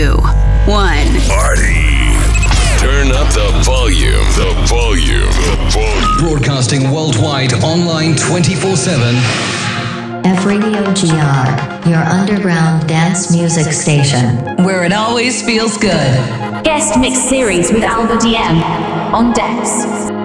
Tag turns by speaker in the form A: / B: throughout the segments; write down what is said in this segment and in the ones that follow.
A: two, one.
B: Party. Turn up the volume. The volume. The volume.
C: Broadcasting worldwide online 24 7.
D: F Radio GR, your underground dance music station.
E: Where it always feels good.
F: Guest mix series with Alba DM on decks.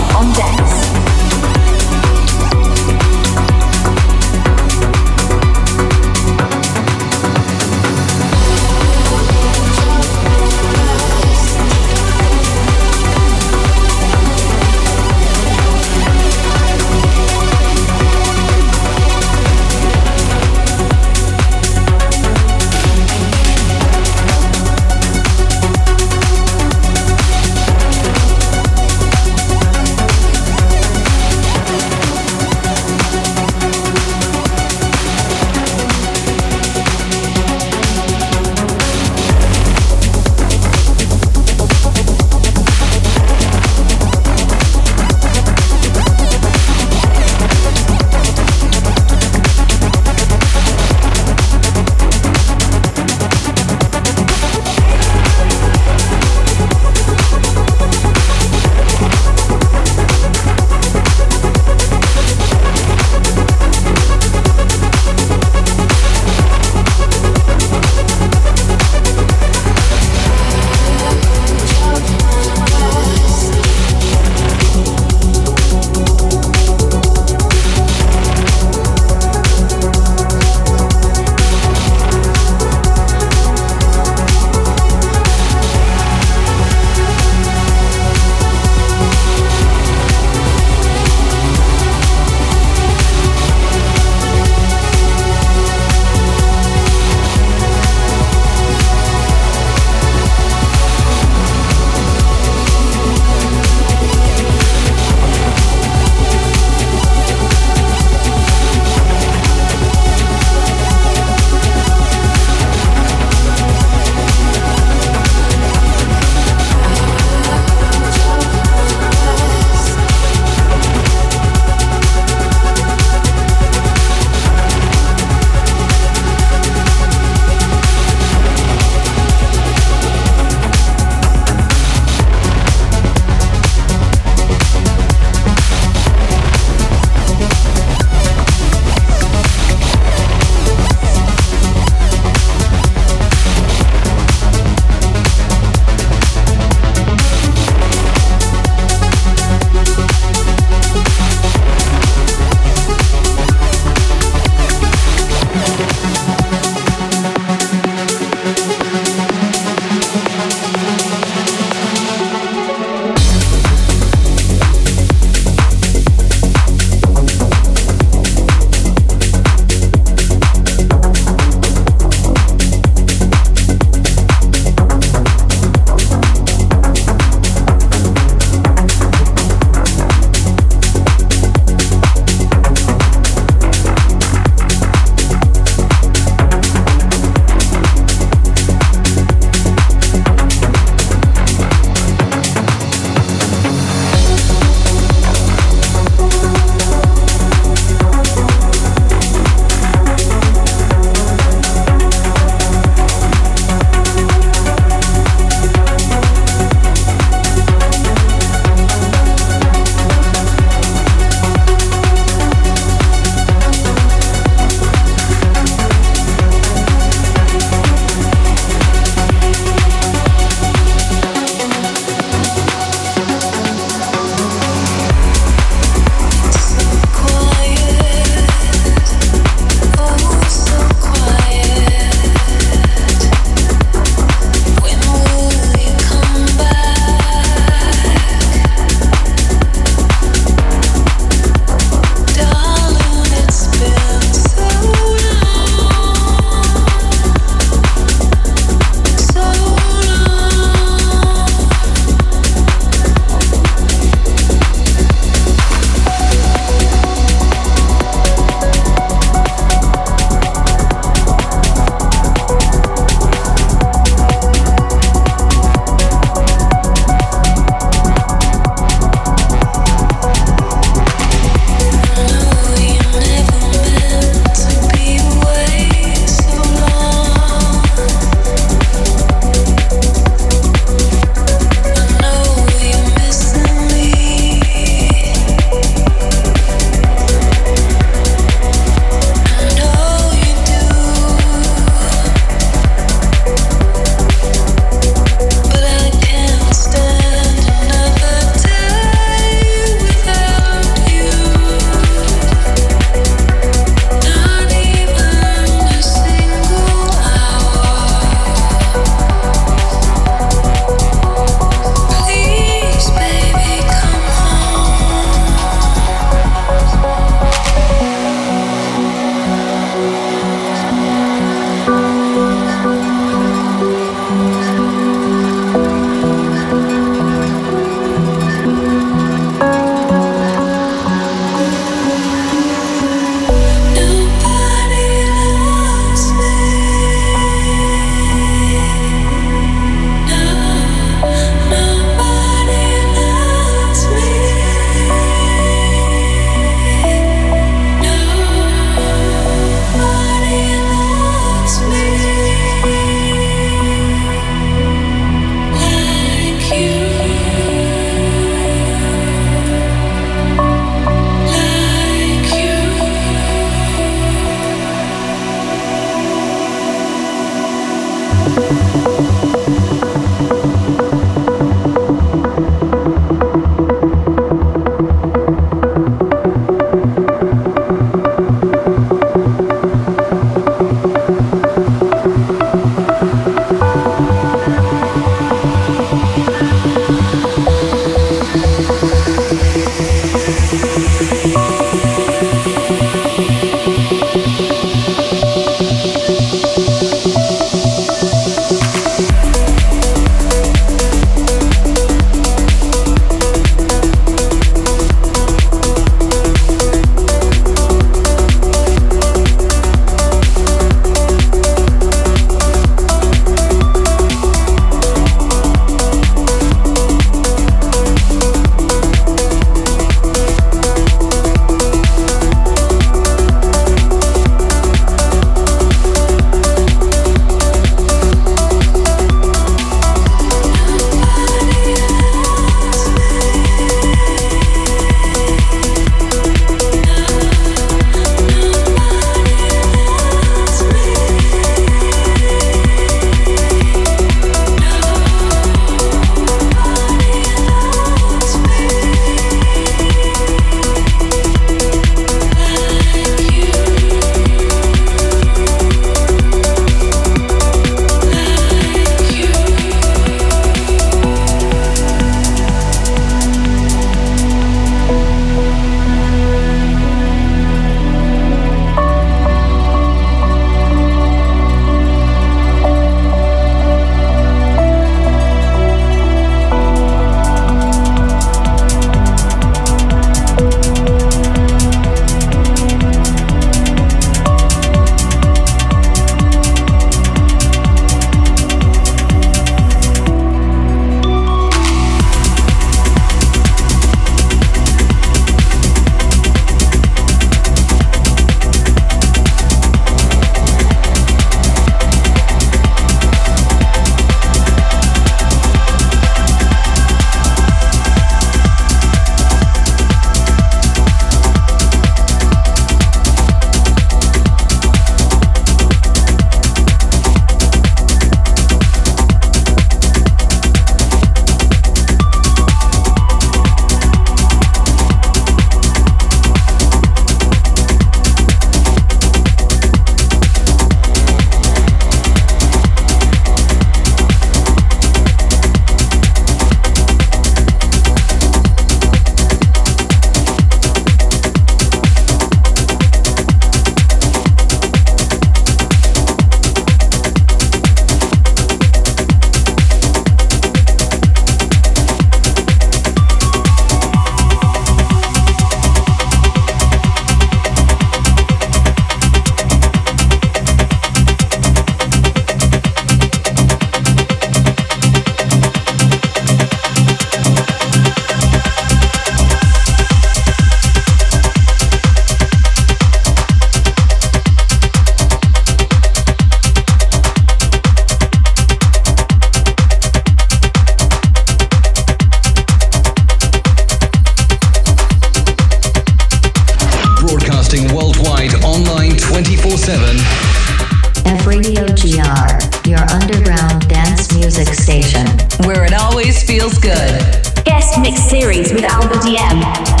F: With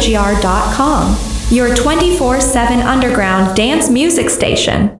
A: fradiogr.com, your 24 7 underground dance music station.